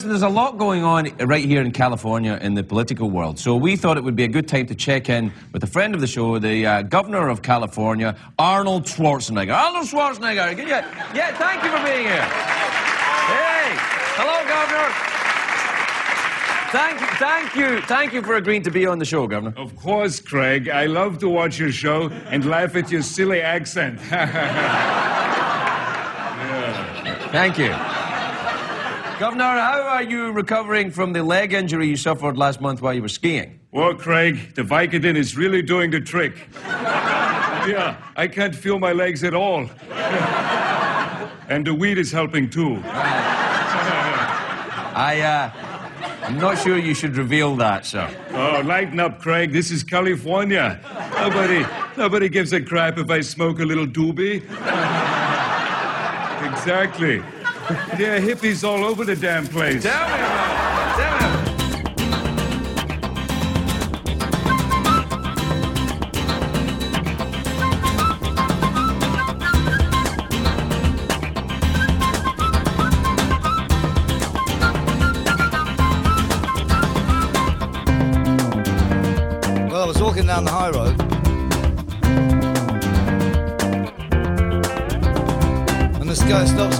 There's a lot going on right here in California in the political world, so we thought it would be a good time to check in with a friend of the show, the uh, governor of California, Arnold Schwarzenegger. Arnold Schwarzenegger, yeah, yeah, thank you for being here. Hey, hello, governor. Thank you, thank you, thank you for agreeing to be on the show, governor. Of course, Craig. I love to watch your show and laugh at your silly accent. Thank you. Governor, how are you recovering from the leg injury you suffered last month while you were skiing? well, Craig, the Vicodin is really doing the trick. yeah, I can't feel my legs at all. and the weed is helping too. I, uh, I'm not sure you should reveal that, sir. Oh, lighten up, Craig. This is California. Nobody, nobody gives a crap if I smoke a little doobie. exactly. There are hippies all over the damn place. Tell me about it. Tell me about it. Well, I was walking down the high road. And this guy stops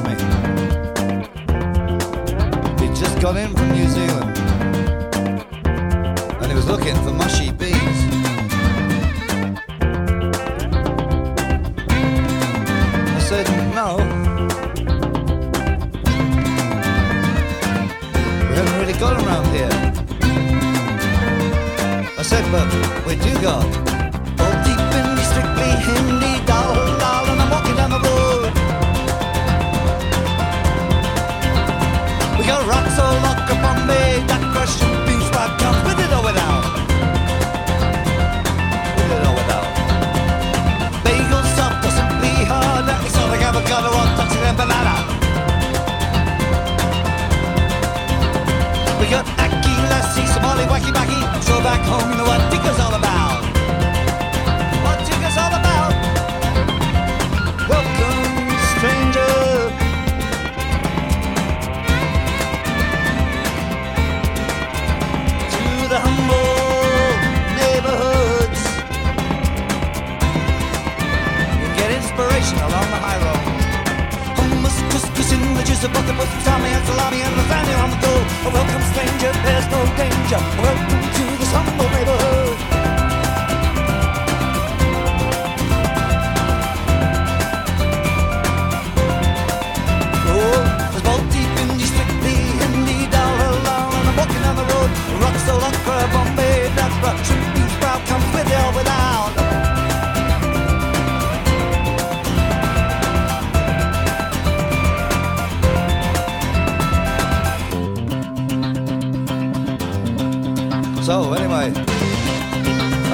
got in from New Zealand. And he was looking for mushy bees. I said, no. We haven't really got 'em around here. I said, but we do got all oh, deep in the strictly Hindi doll, doll, and I'm walking down the road. Got rocks all lock up on me, that question beef spot comes with it or without. With it or without. Bagel soft or simply hard, that is all I ever got or toxic and banana. We got Aki Lassie, Somali Wacky Backy. So back home, you know what Tigger's all about. Couscous in the juice of bucket with salami and salami and lasagna on the go. A welcome stranger, there's no danger. Welcome to this humble neighborhood.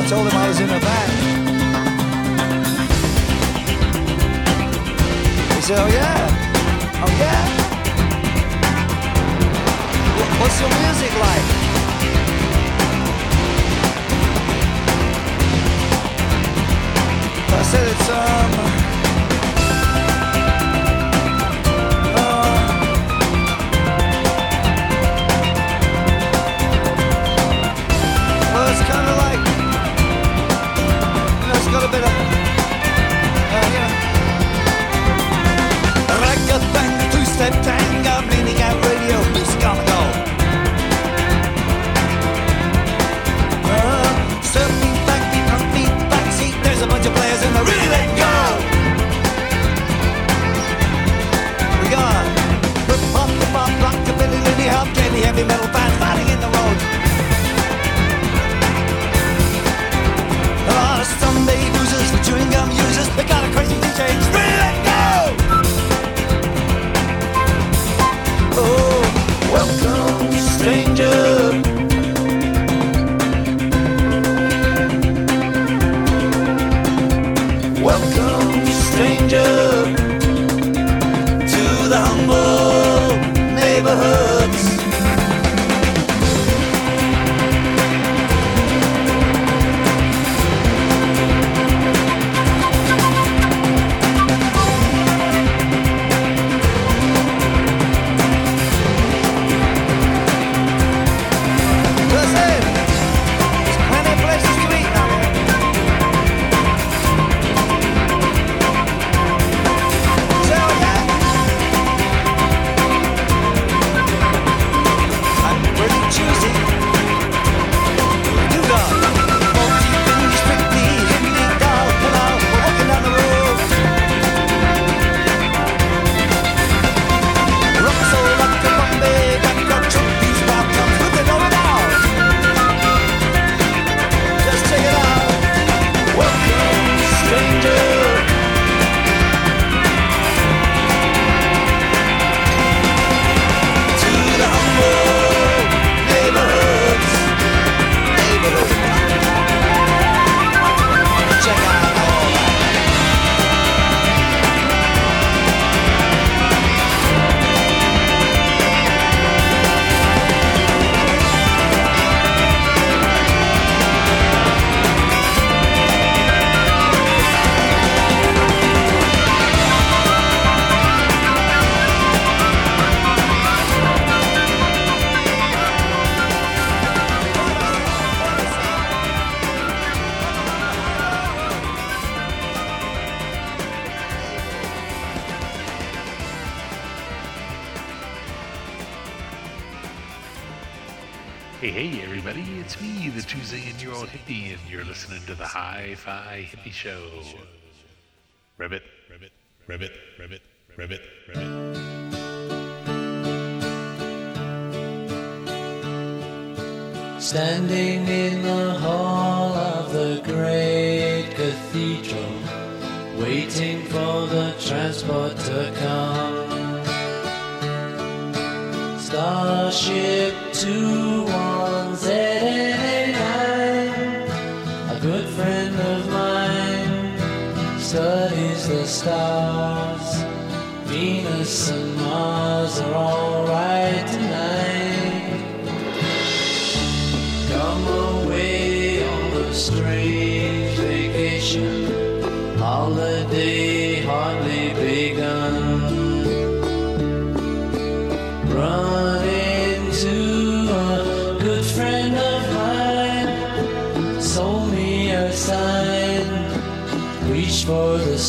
I told him I was in a band. He said, "Oh yeah, oh yeah. What's your music like?" I said, "It's um."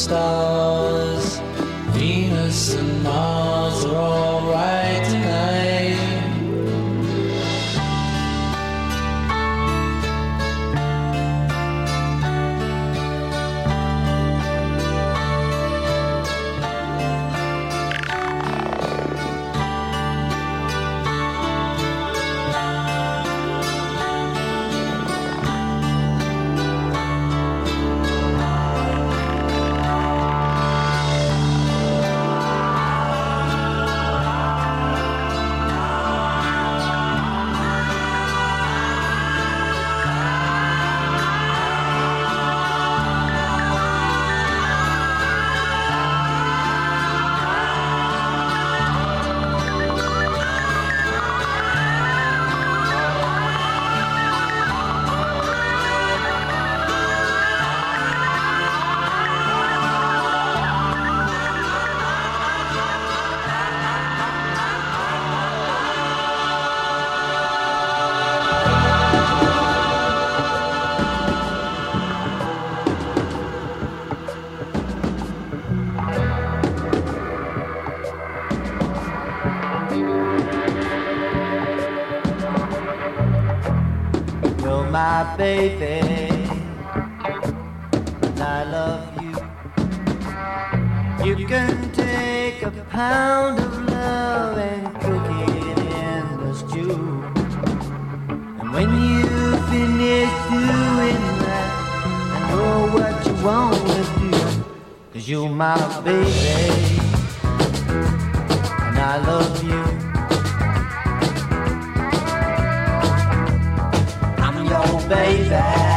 stars. wrong with you, cause you're my baby, and I love you. I'm your baby.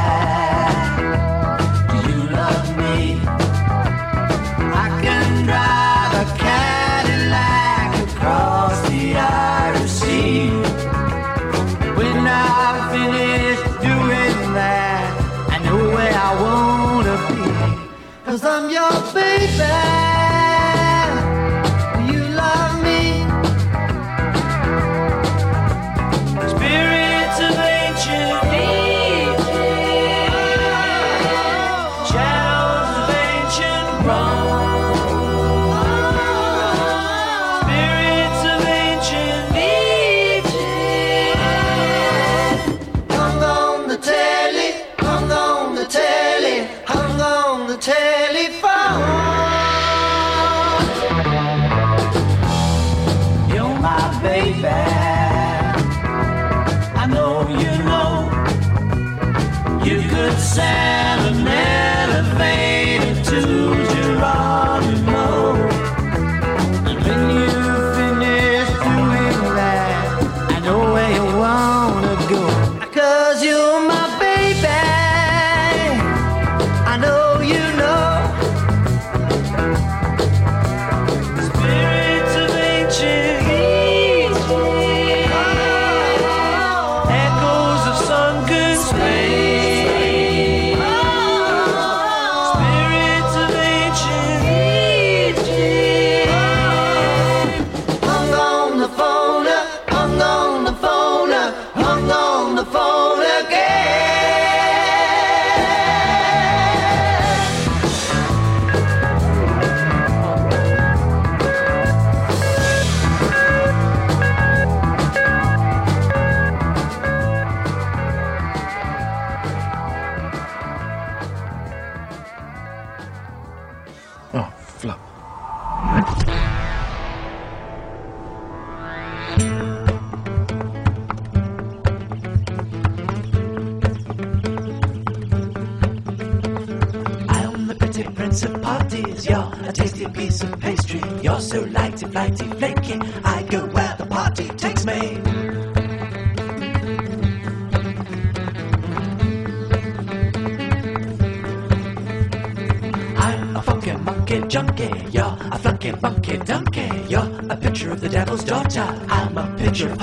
your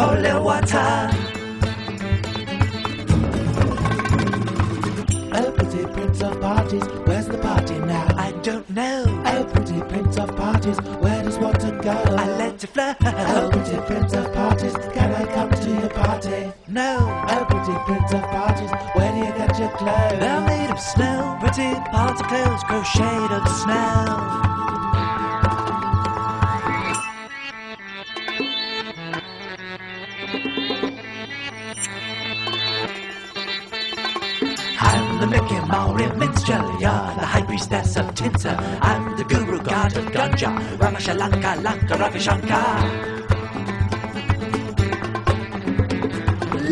Shalanka, Lanka, Ravi Shankar.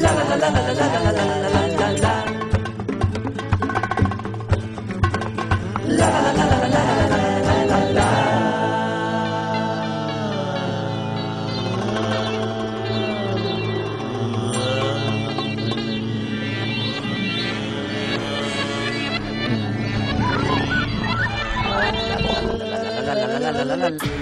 La la la la la la la la la la la la. La la la la la la la la la la. la la la la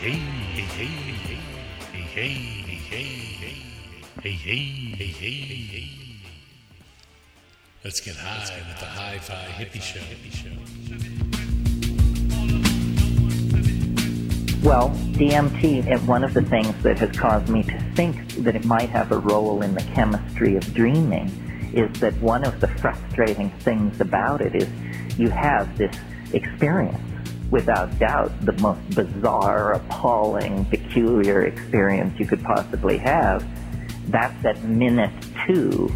Hey, hey, hey, hey, hey, hey, hey, hey, hey, hey. Let's get high with the Hi-Fi Hippie Show. Well, DMT, eh, one of the things that has caused me to think that it might have a role in the chemistry of dreaming is that one of the frustrating things about it is you have this experience, without doubt, the most bizarre, appalling, peculiar experience you could possibly have. That's at minute two.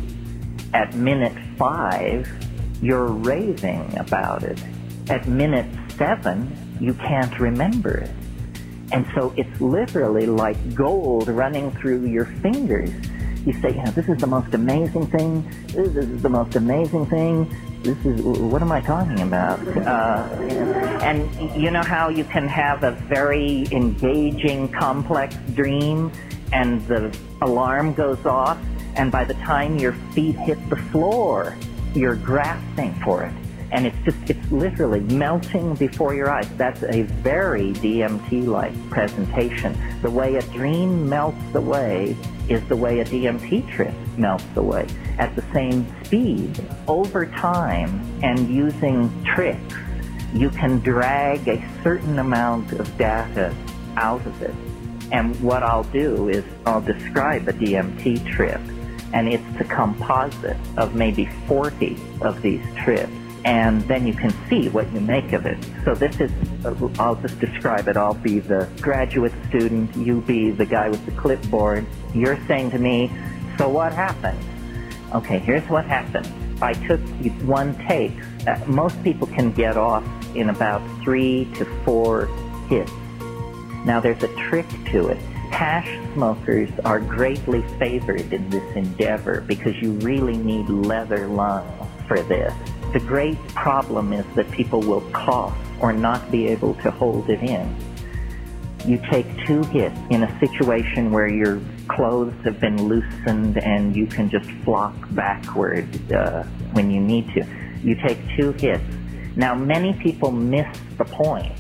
At minute five, you're raving about it. At minute seven, you can't remember it. And so it's literally like gold running through your fingers. You say, you know, this is the most amazing thing. This is the most amazing thing. This is, what am I talking about? Uh, and you know how you can have a very engaging, complex dream and the alarm goes off and by the time your feet hit the floor, you're grasping for it and it's just it's literally melting before your eyes. That's a very DMT-like presentation. The way a dream melts away is the way a DMT trip melts away at the same speed. Over time and using tricks, you can drag a certain amount of data out of it. And what I'll do is I'll describe a DMT trip and it's a composite of maybe 40 of these trips and then you can see what you make of it. So this is, I'll just describe it. I'll be the graduate student, you be the guy with the clipboard. You're saying to me, so what happened? Okay, here's what happened. I took one take. Uh, most people can get off in about three to four hits. Now there's a trick to it. Hash smokers are greatly favored in this endeavor because you really need leather lungs for this. The great problem is that people will cough or not be able to hold it in. You take two hits in a situation where your clothes have been loosened and you can just flock backward uh, when you need to. You take two hits. Now, many people miss the point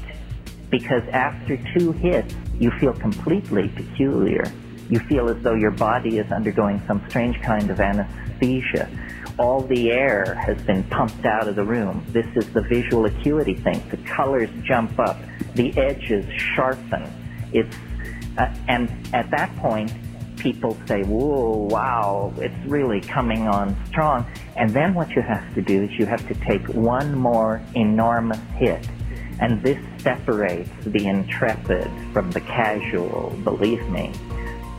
because after two hits, you feel completely peculiar. You feel as though your body is undergoing some strange kind of anesthesia all the air has been pumped out of the room. This is the visual acuity thing. The colors jump up, the edges sharpen. It's uh, and at that point, people say, "Whoa, wow, it's really coming on strong." And then what you have to do is you have to take one more enormous hit, and this separates the intrepid from the casual. Believe me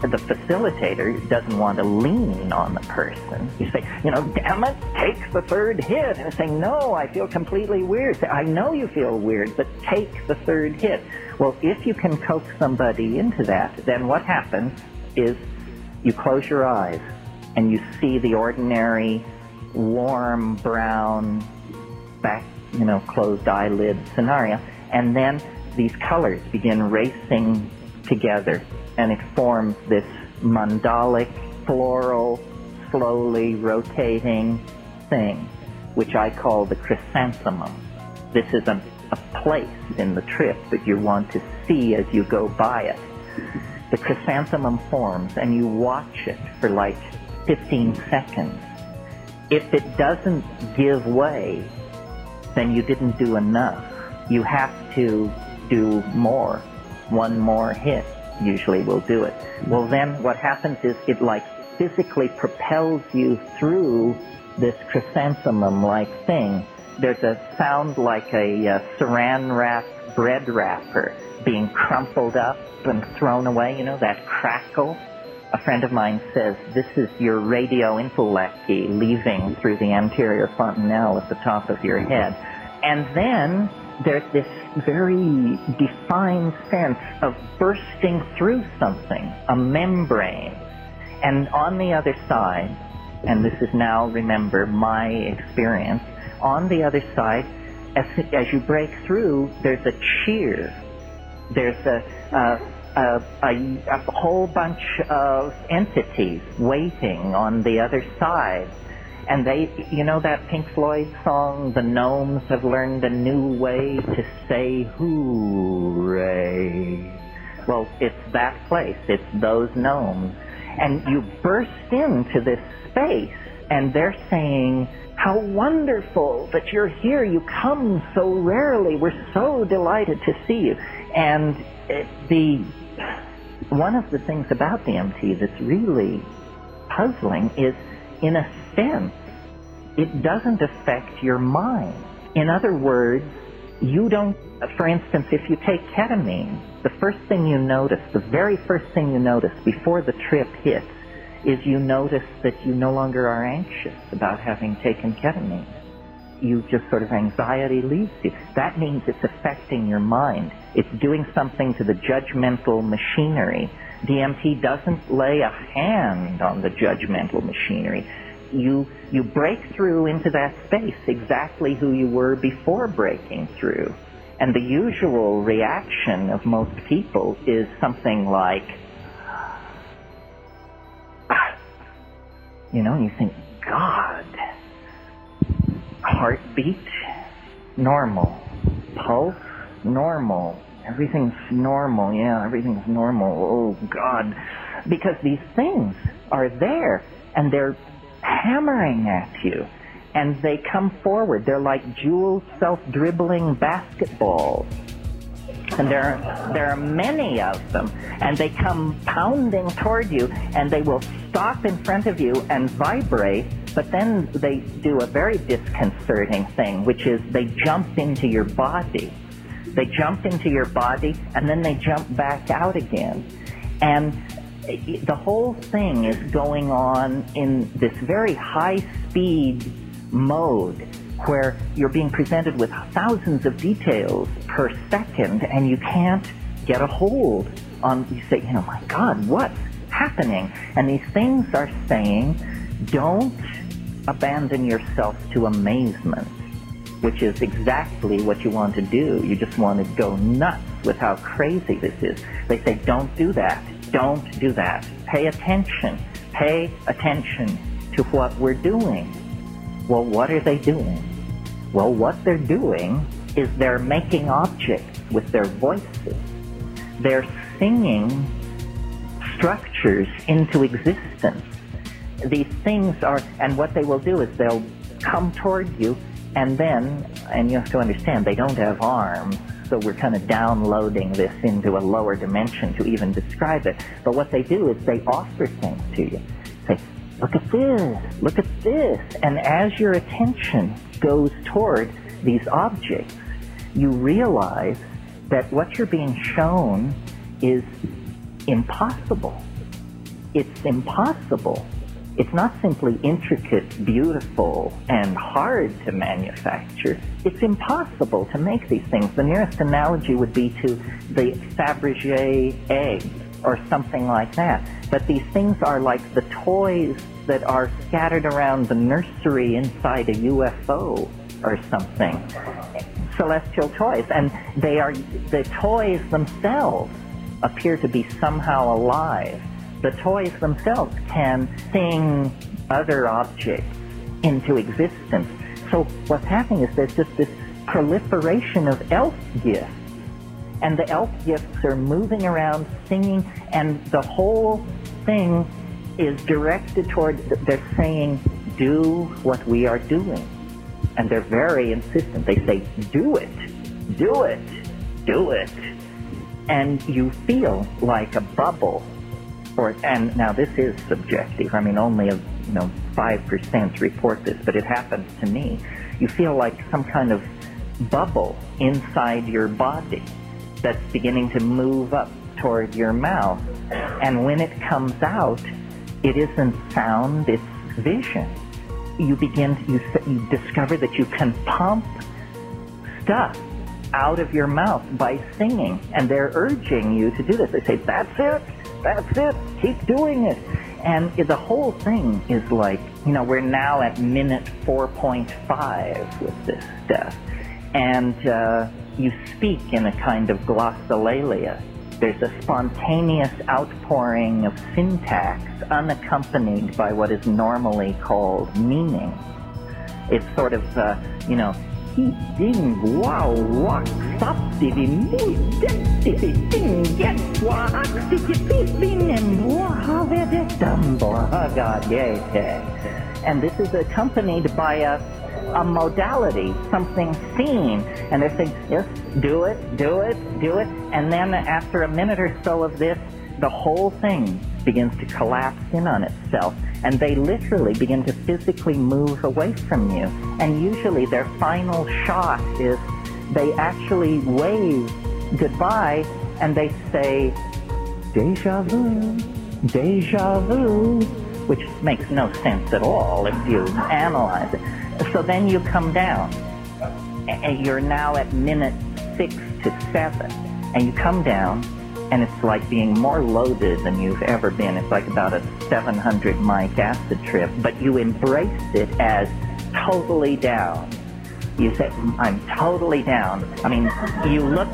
the facilitator doesn't want to lean on the person. You say, you know, damn it, take the third hit. And say, no, I feel completely weird. Say, I know you feel weird, but take the third hit. Well, if you can coax somebody into that, then what happens is you close your eyes and you see the ordinary warm brown back, you know, closed eyelid scenario. And then these colors begin racing together and it forms this mandalic, floral, slowly rotating thing, which I call the chrysanthemum. This is a, a place in the trip that you want to see as you go by it. The chrysanthemum forms and you watch it for like 15 seconds. If it doesn't give way, then you didn't do enough. You have to do more, one more hit usually will do it. Well, then what happens is it like physically propels you through this chrysanthemum-like thing. There's a sound like a uh, saran wrap bread wrapper being crumpled up and thrown away, you know, that crackle. A friend of mine says this is your radio intellecti leaving through the anterior fontanelle at the top of your head. And then there's this very defined sense of bursting through something, a membrane. And on the other side, and this is now, remember, my experience, on the other side, as, as you break through, there's a cheer. There's a, a, a, a, a whole bunch of entities waiting on the other side and they, you know that Pink Floyd song, The Gnomes Have Learned a New Way to Say Hooray. Well, it's that place. It's those gnomes. And you burst into this space, and they're saying, How wonderful that you're here. You come so rarely. We're so delighted to see you. And it, the one of the things about DMT that's really puzzling is, in a sense, it doesn't affect your mind. In other words, you don't, for instance, if you take ketamine, the first thing you notice, the very first thing you notice before the trip hits, is you notice that you no longer are anxious about having taken ketamine. You just sort of anxiety leaves you. That means it's affecting your mind. It's doing something to the judgmental machinery. DMT doesn't lay a hand on the judgmental machinery. You, you break through into that space exactly who you were before breaking through. And the usual reaction of most people is something like, "Ah." you know, you think, God, heartbeat, normal, pulse, normal, everything's normal, yeah, everything's normal, oh God. Because these things are there and they're hammering at you and they come forward. They're like jewel self-dribbling basketballs. And there are, there are many of them, and they come pounding toward you, and they will stop in front of you and vibrate, but then they do a very disconcerting thing, which is they jump into your body. They jump into your body, and then they jump back out again. And the whole thing is going on in this very high speed mode where you're being presented with thousands of details per second and you can't get a hold on, you say, you know, my God, what's happening? And these things are saying, don't abandon yourself to amazement, which is exactly what you want to do. You just want to go nuts with how crazy this is. They say, don't do that. Don't do that. Pay attention. Pay attention to what we're doing. Well, what are they doing? Well, what they're doing is they're making objects with their voices. They're singing structures into existence. These things are, and what they will do is they'll come toward you and then, and you have to understand, they don't have arms, so we're kind of downloading this into a lower dimension to even describe it. But what they do is they offer things to you. Say, look at this, look at this. And as your attention goes toward these objects, you realize that what you're being shown is impossible. It's impossible. It's not simply intricate, beautiful, and hard to manufacture. It's impossible to make these things. The nearest analogy would be to the Fabergé egg or something like that. But these things are like the toys that are scattered around the nursery inside a UFO or something. Celestial toys. And they are, the toys themselves appear to be somehow alive. The toys themselves can sing other objects into existence. So what's happening is there's just this proliferation of elf gifts. And the elf gifts are moving around singing, and the whole thing is directed toward, they're saying, do what we are doing. And they're very insistent. They say, do it, do it, do it. And you feel like a bubble. And now this is subjective. I mean, only a, you know, 5% report this, but it happens to me. You feel like some kind of bubble inside your body that's beginning to move up toward your mouth. And when it comes out, it isn't sound, it's vision. You begin, to, you, you discover that you can pump stuff out of your mouth by singing. And they're urging you to do this. They say, that's it, that's it, keep doing it. And the whole thing is like, you know, we're now at minute 4.5 with this stuff. And uh, you speak in a kind of glossolalia. There's a spontaneous outpouring of syntax unaccompanied by what is normally called meaning. It's sort of, uh, you know, He ding wow wak sap divi mus divi ding get wak divi bifin and wow dum God And this is accompanied by a a modality, something seen, and they're saying, yes, do it, do it, do it, and then after a minute or so of this, the whole thing begins to collapse in on itself, and they literally begin to physically move away from you. And usually their final shot is they actually wave goodbye and they say, deja vu, deja vu, which makes no sense at all if you analyze it. So then you come down, and you're now at minute six to seven, and you come down, and it's like being more loaded than you've ever been. It's like about a 700 mic acid trip, but you embraced it as totally down. You say, "I'm totally down." I mean, you look,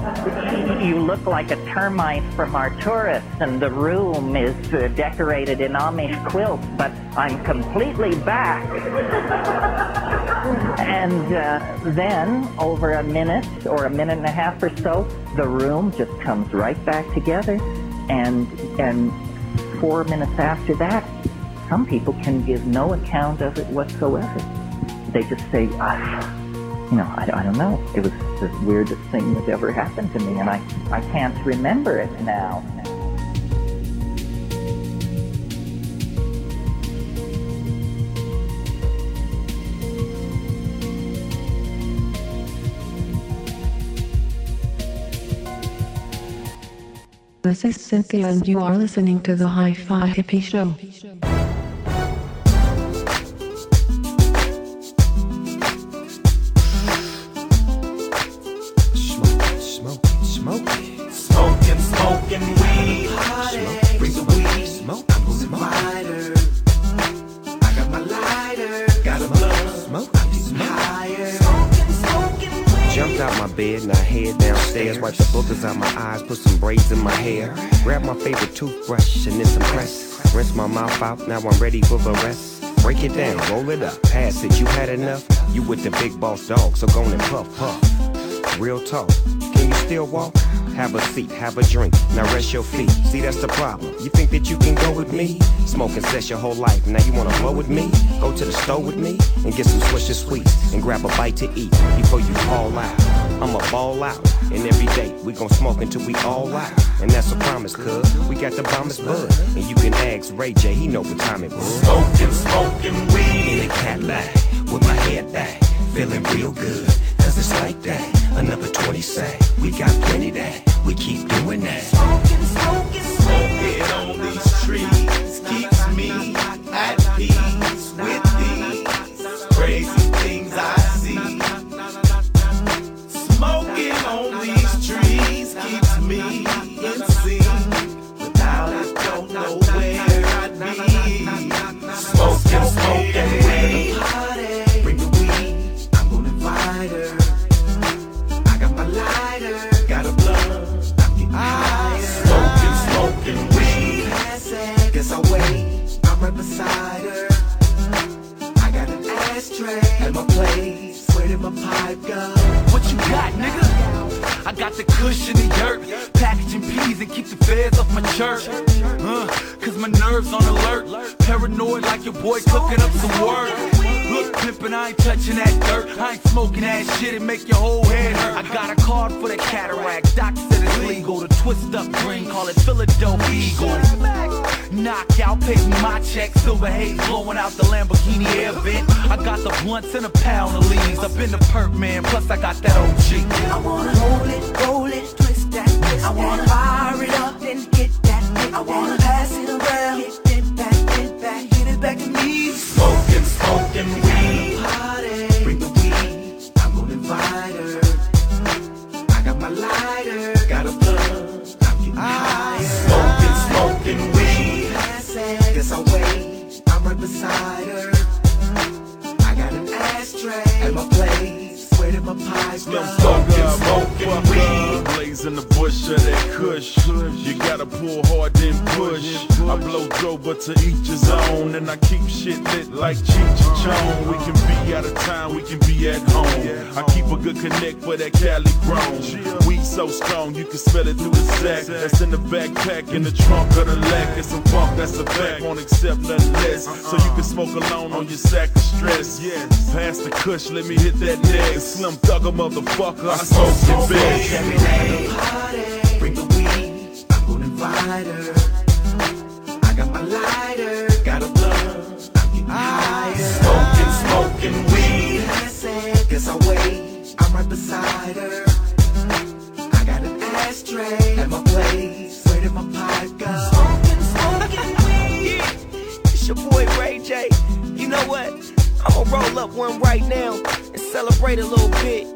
you look like a termite from Arcturus, and the room is uh, decorated in Amish quilts. But I'm completely back. and uh, then, over a minute or a minute and a half or so, the room just comes right back together, and and four minutes after that, some people can give no account of it whatsoever. They just say, ah you know, I, I don't know. It was the weirdest thing that ever happened to me, and I, I can't remember it now. This is Synthia, and you are listening to the Hi Fi Hippie Show. Toothbrush and then some press. Rinse my mouth out, now I'm ready for the rest. Break it down, roll it up, pass it. You had enough? You with the big boss dog, so go and puff, puff. Real talk, can you still walk? Have a seat, have a drink, now rest your feet. See, that's the problem. You think that you can go with me? Smoking sex your whole life, now you wanna flow with me? Go to the store with me and get some Swisher Sweets and grab a bite to eat before you fall out. I'ma ball out, and every day we gon' smoke until we all out. And that's a promise, cuz we got the bombest bud. And you can ask Ray J, he know what time it was. Smoking, smoking weed in a Cadillac with my head back, feeling real good. Cause it's like that. Another 20 sack. we got plenty that. We keep doing that. Smoking, smoking, smoking on these trees blunts and a pound of leaves. I've been the perk man, plus I got that OG. I wanna to each his own. And I keep shit lit like Cheech and Chong. We can be out of town, we can be at home. I keep a good connect for that Cali grown. We so strong, you can smell it through the sack. That's in the backpack, in the trunk of the lack. It's some funk, that's a fact. Won't accept nothing less. So you can smoke alone on your sack of stress. Pass the kush, let me hit that neck. Slim thugger motherfucker, I smoke it big. Every day, party, bring the weed, I'm gonna invite her. Her. I got an ashtray at my place, where did my pipe go? Smoking, smoking weed. It's your boy Ray J. You know what? I'ma roll up one right now and celebrate a little bit.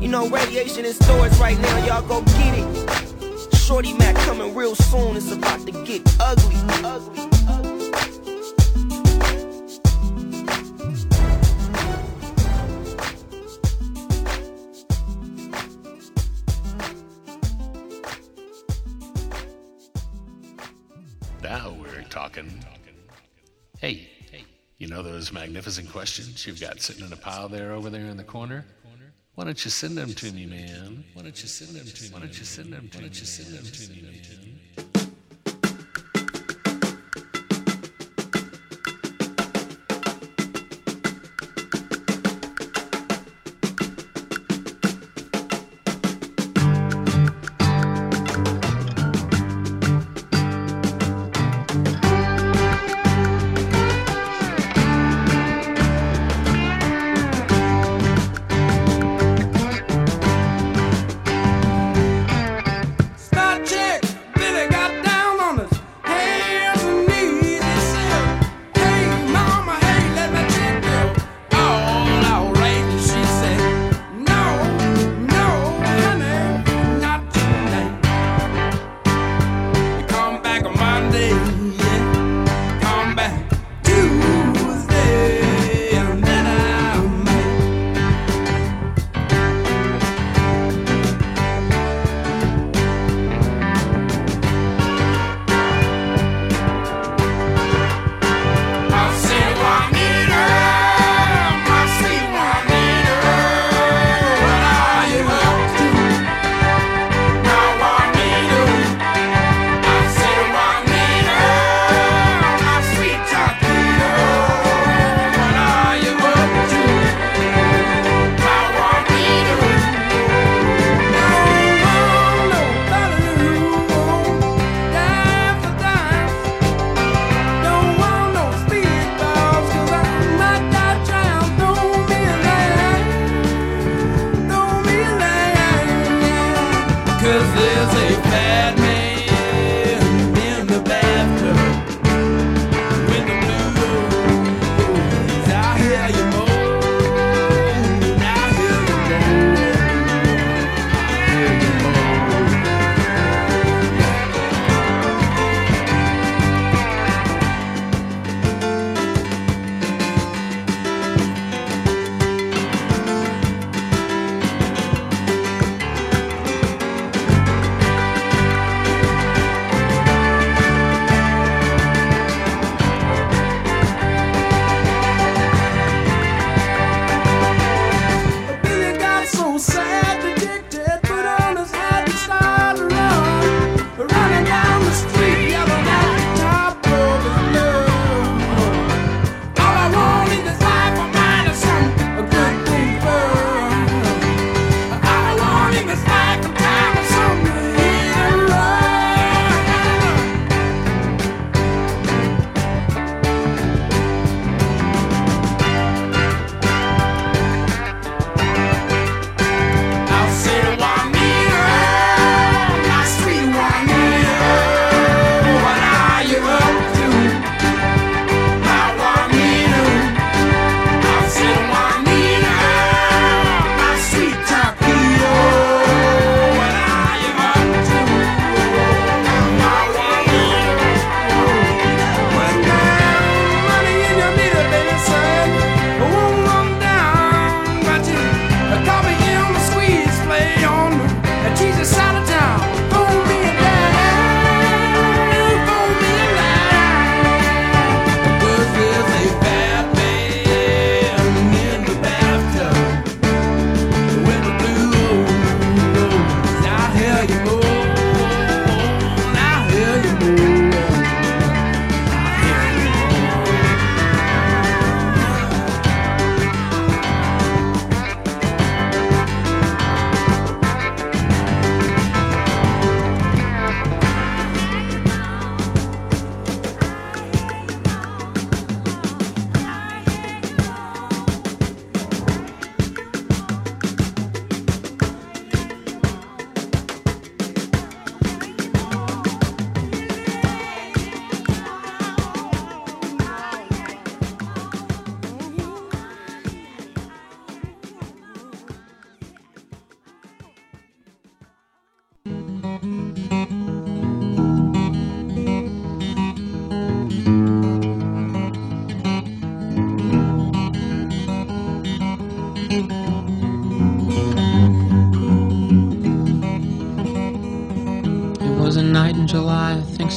You know, Raydiation in stores right now, y'all go get it. Shorty Mac coming real soon, it's about to get ugly. ugly. Now talking. Hey, you know those magnificent questions you've got sitting in a pile there over there in the corner? Why don't you send them to me, man? Why don't you send them to me? Why don't you send them to me? Why don't you send them to me?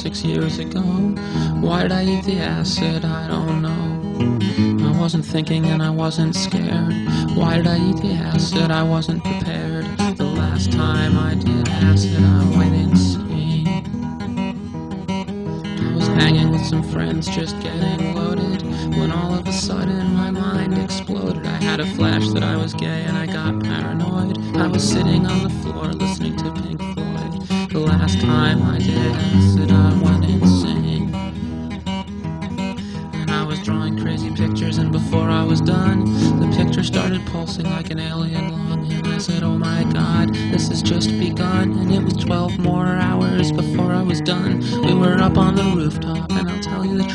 Six years ago. Why did I eat the acid? I don't know. I wasn't thinking and I wasn't scared. Why did I eat the acid? I wasn't prepared. The last time I did acid, I went insane. I was hanging with some friends, just getting loaded. When all of a sudden my mind exploded. I had a flash that I was gay and I got paranoid. I was sitting on the floor listening to Pink Floyd. The last time I did acid, I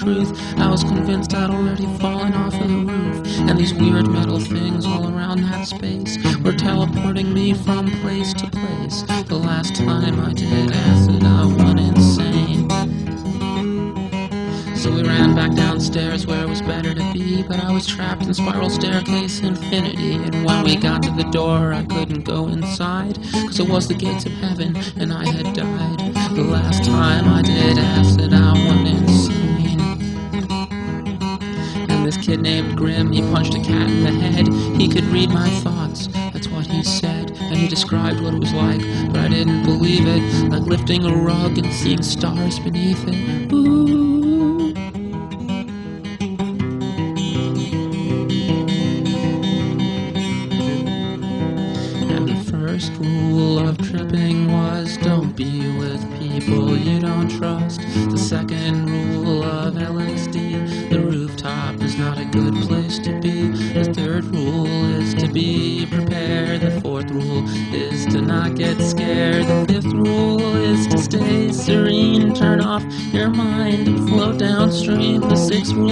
truth, I was convinced I'd already fallen off of the roof. And these weird metal things all around that space were teleporting me from place to place. The last time I did acid, I went insane. So we ran back downstairs where it was better to be, but I was trapped in spiral staircase infinity. And when we got to the door, I couldn't go inside, cause it was the gates of heaven, and I had died. The last time I did acid, I went this kid named Grim, he punched a cat in the head. He could read my thoughts, that's what he said. And he described what it was like, but I didn't believe it. Like lifting a rug and seeing stars beneath it. Ooh.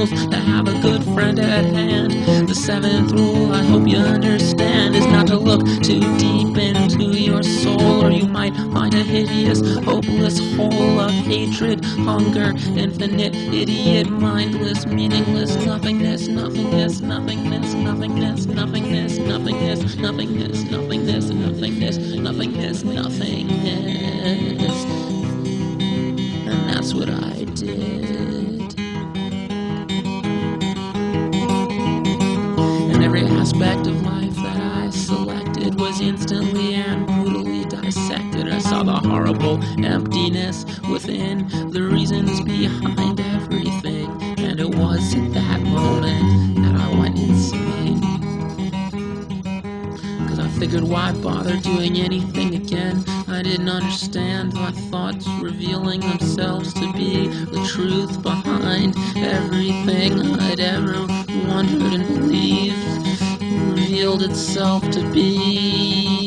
Sixth rule is to have a good friend at hand. The seventh rule, I hope you understand, is not to look too deep into your soul, or you might find a hideous, hopeless hole of hatred, hunger, infinite, idiot, mindless, meaningless, everything I'd ever wondered and believed revealed itself to be.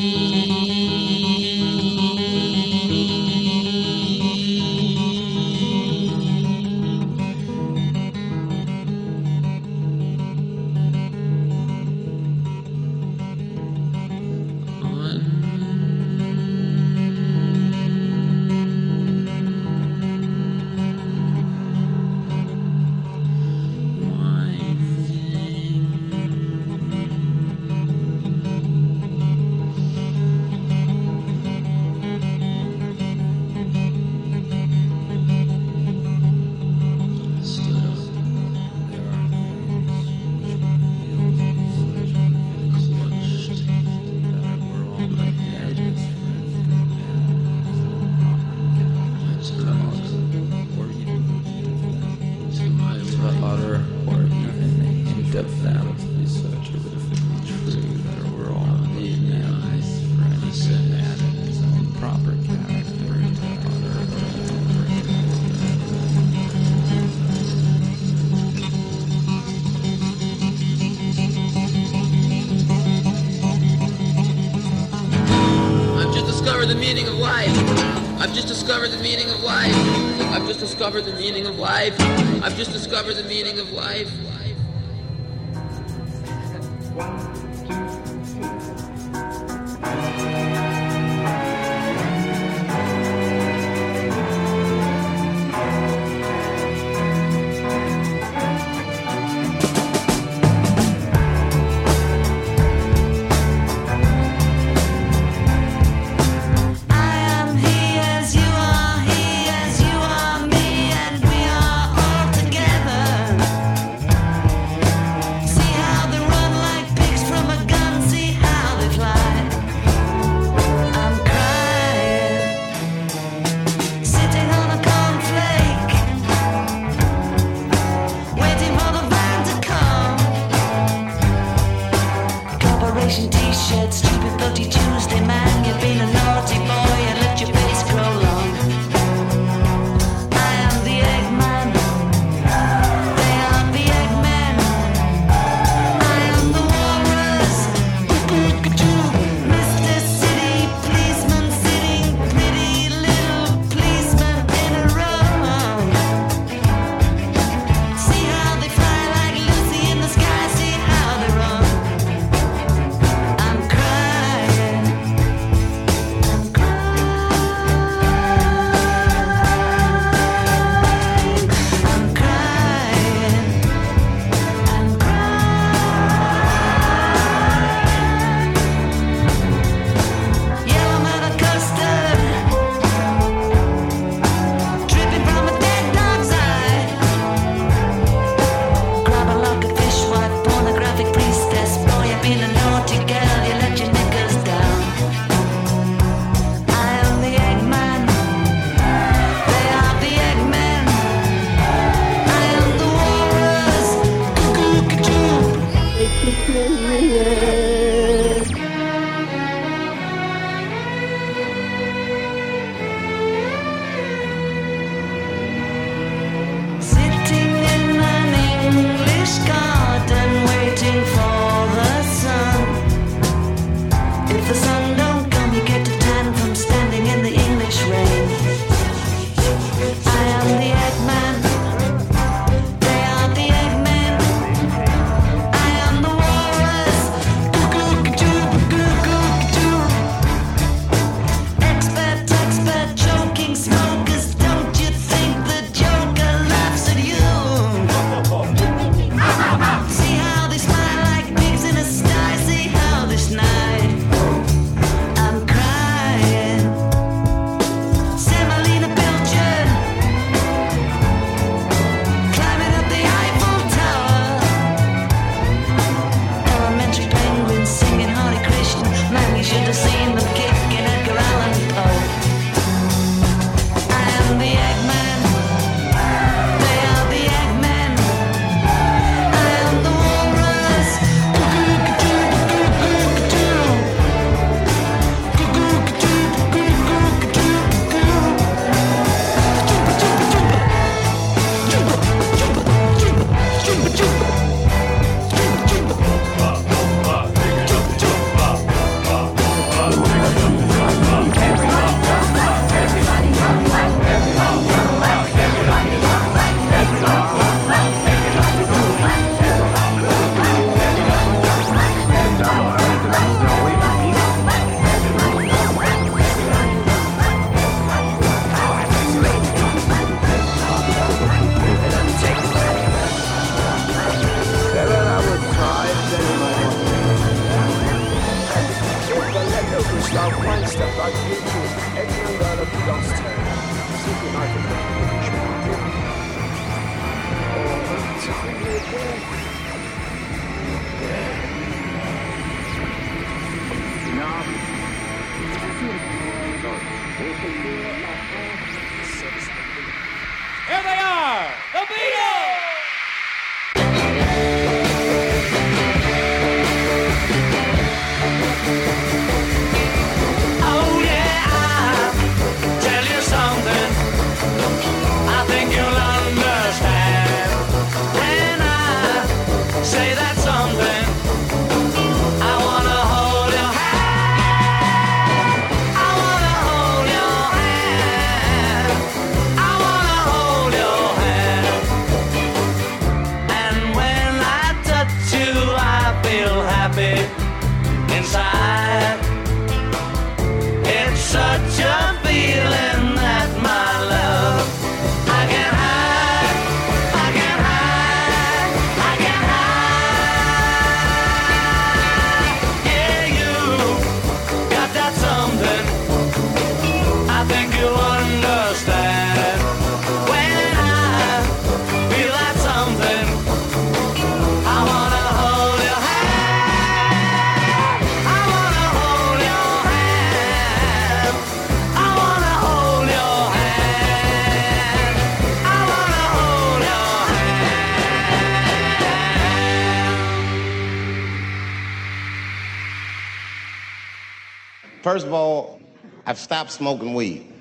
Stopped smoking weed.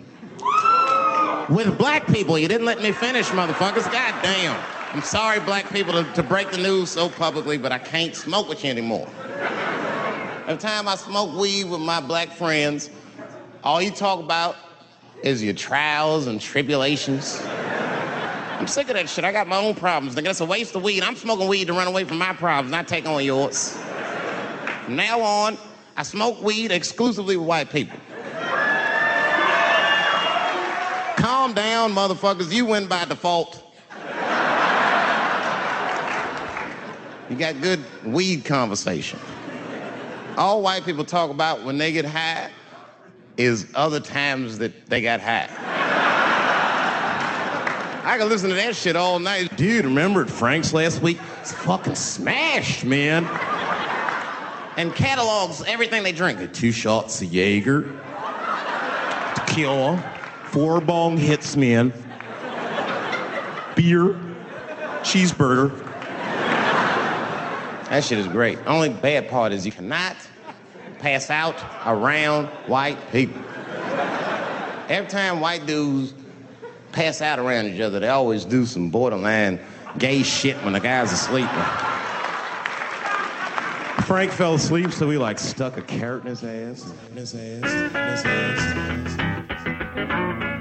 With black people, you didn't let me finish, motherfuckers. God damn. I'm sorry, black people, to, to break the news so publicly, but I can't smoke with you anymore. Every time I smoke weed with my black friends, all you talk about is your trials and tribulations. I'm sick of that shit. I got my own problems. Nigga, that's a waste of weed. I'm smoking weed to run away from my problems, not take on yours. From now on, I smoke weed exclusively with white people. Calm down, motherfuckers. You win by default. You got good weed conversation. All white people talk about when they get high is other times that they got high. I can listen to that shit all night. Dude, remember at Frank's last week? It's fucking smashed, man. And catalogs everything they drink. Two shots of Jaeger, tequila, four bong hits, man, beer, cheeseburger. That shit is great. Only bad part is you cannot pass out around white people. Every time white dudes pass out around each other, they always do some borderline gay shit when the guys are sleeping. Frank fell asleep, so we like stuck a carrot in his ass. In his ass. In his ass. Umba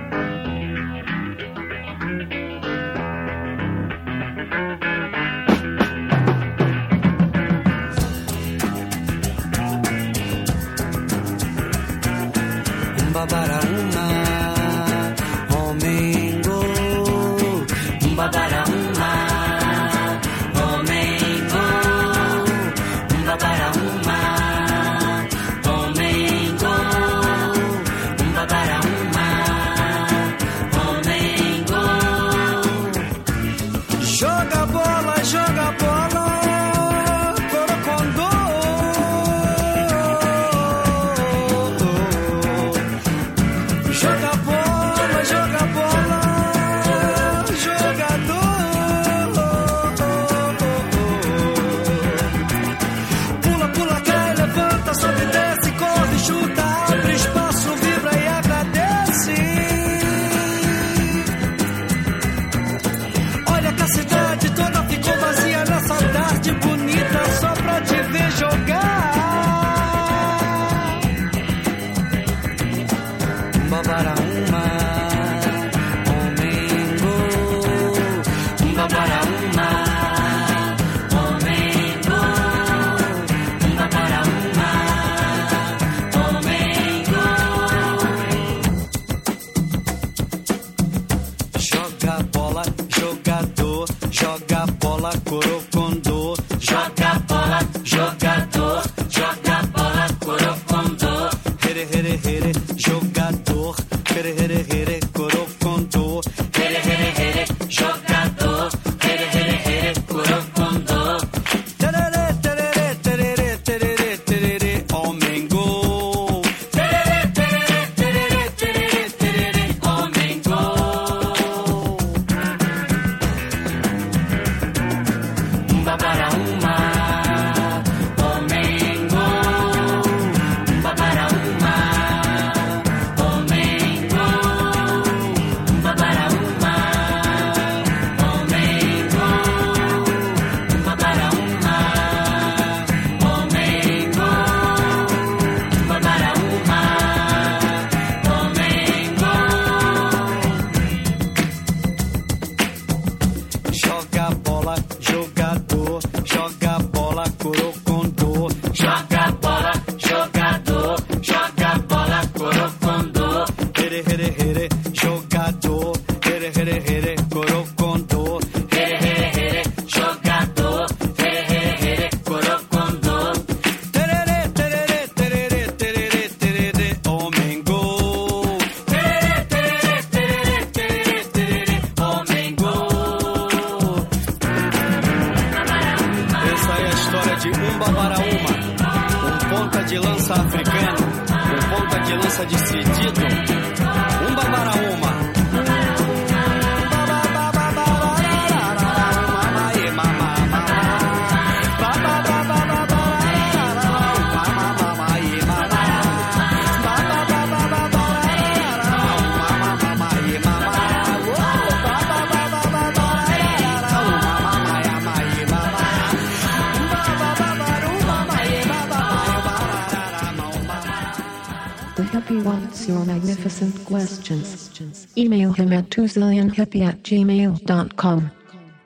2zillionhippie at gmail.com.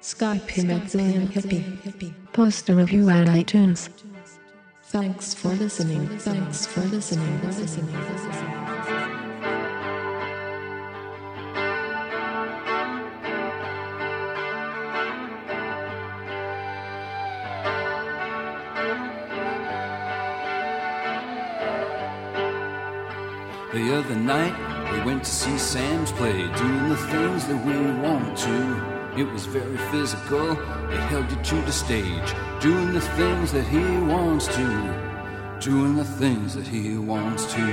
Skype him at zillionhippie. Post a review at iTunes. Thanks for listening. Thanks for listening. The other night, we went to see Sam's play, doing the things that we want to. It was very physical, it held you to the stage, doing the things that he wants to. Doing the things that he wants to.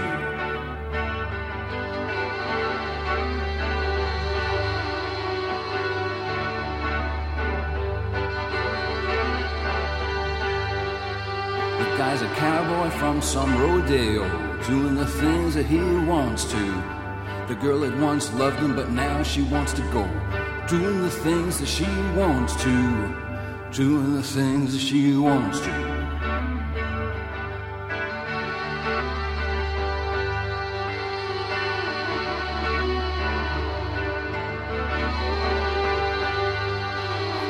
The guy's a cowboy from some rodeo, doing the things that he wants to. The girl had once loved him, but now she wants to go, doing the things that she wants to, doing the things that she wants to.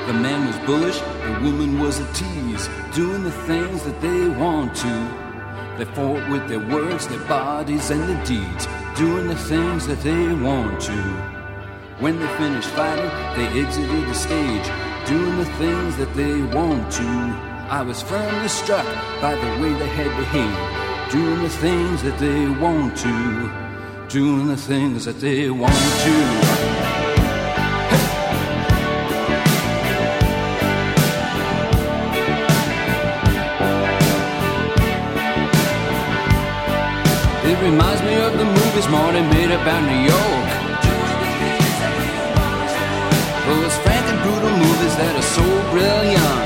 The man was bullish, the woman was a tease, doing the things that they want to. They fought with their words, their bodies, and their deeds, doing the things that they want to. When they finished fighting, they exited the stage, doing the things that they want to. I was firmly struck by the way they had behaved, doing the things that they want to, doing the things that they want to. About New York. Those frank and brutal movies that are so brilliant.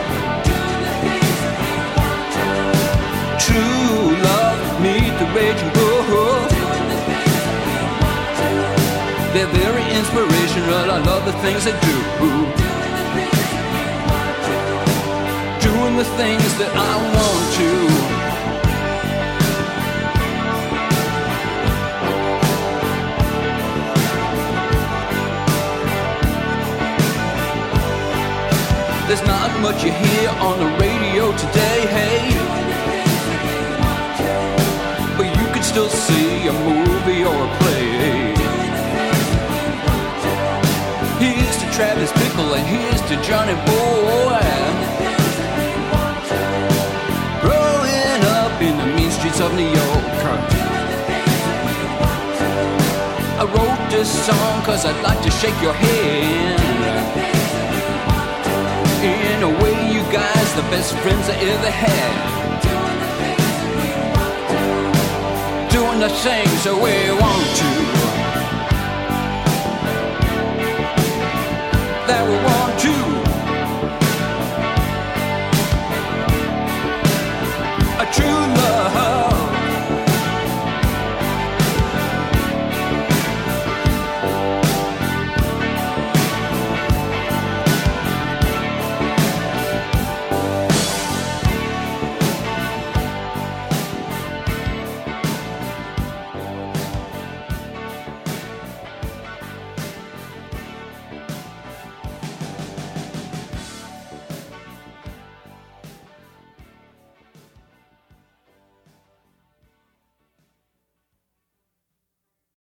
True love, meet the raging bull. They're very inspirational. I love the things they do. Doing the things that I want to. There's not much you hear on the radio today, hey. But you can still see a movie or a play. Here's to Travis Bickle and here's to Johnny Boy. Growing up in the mean streets of New York. I wrote this song cause I'd like to shake your hand. In a way, you guys, the best friends I ever had. Doing the things that we want to. That we want.